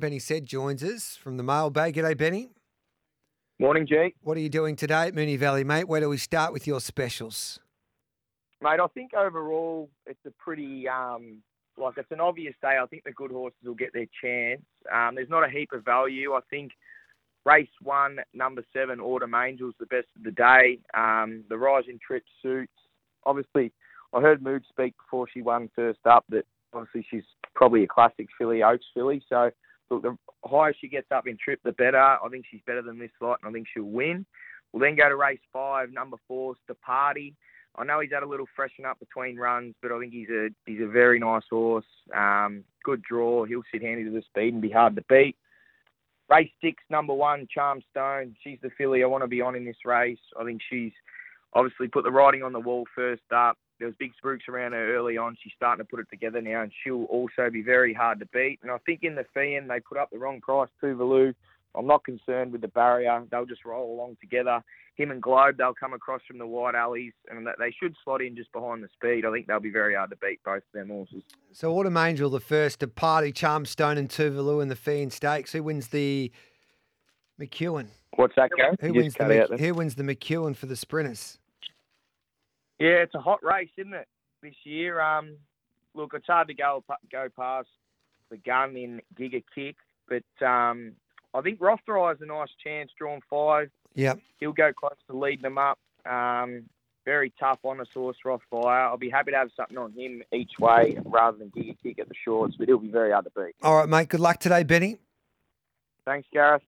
Benny Said joins us from the mailbag. G'day, Benny. Morning, G. What are you doing today at Moonee Valley, mate? Where do we start with your specials? Mate, I think overall it's a pretty, um, like, it's an obvious day. I think the good horses will get their chance. Um, there's not a heap of value. I think race one, number seven, Autumn Angel's the best of the day. Um, the rising trip suits. Obviously, I heard Mood speak before she won first up that obviously she's probably a classic filly, Oaks filly. So, look, the higher she gets up in trip, the better. I think she's better than this lot, and I think she'll win. We'll then go to race five, number four, the party. I know he's had a little freshen up between runs, but I think he's a he's a very nice horse. Um, good draw. He'll sit handy to the speed and be hard to beat. Race six, number one, Charm Stone. She's the filly I want to be on in this race. I think she's obviously put the writing on the wall first up. There was big spooks around her early on. She's starting to put it together now, and she'll also be very hard to beat. And I think in the Feehan, they put up the wrong price, Tuvalu. I'm not concerned with the barrier. They'll just roll along together. Him and Globe, they'll come across from the wide alleys, and they should slot in just behind the speed. I think they'll be very hard to beat, both of them horses. So Autumn Angel, the first to party, Charmstone and Tuvalu in the Feehan Stakes. Who wins the McEwen? What's that, Gary? Who wins the Mc, Who wins the McEwen for the sprinters? Yeah, it's a hot race, isn't it? This year, um, look, it's hard to go go past the gun in Giga Kick, but um, I think Rothfire has a nice chance, drawn five. Yep. He'll go close to leading them up. Um, very tough on the source, Rothfire. I'll be happy to have something on him each way rather than Giga Kick at the shorts, but he'll be very hard to beat. All right, mate. Good luck today, Benny. Thanks, Gareth.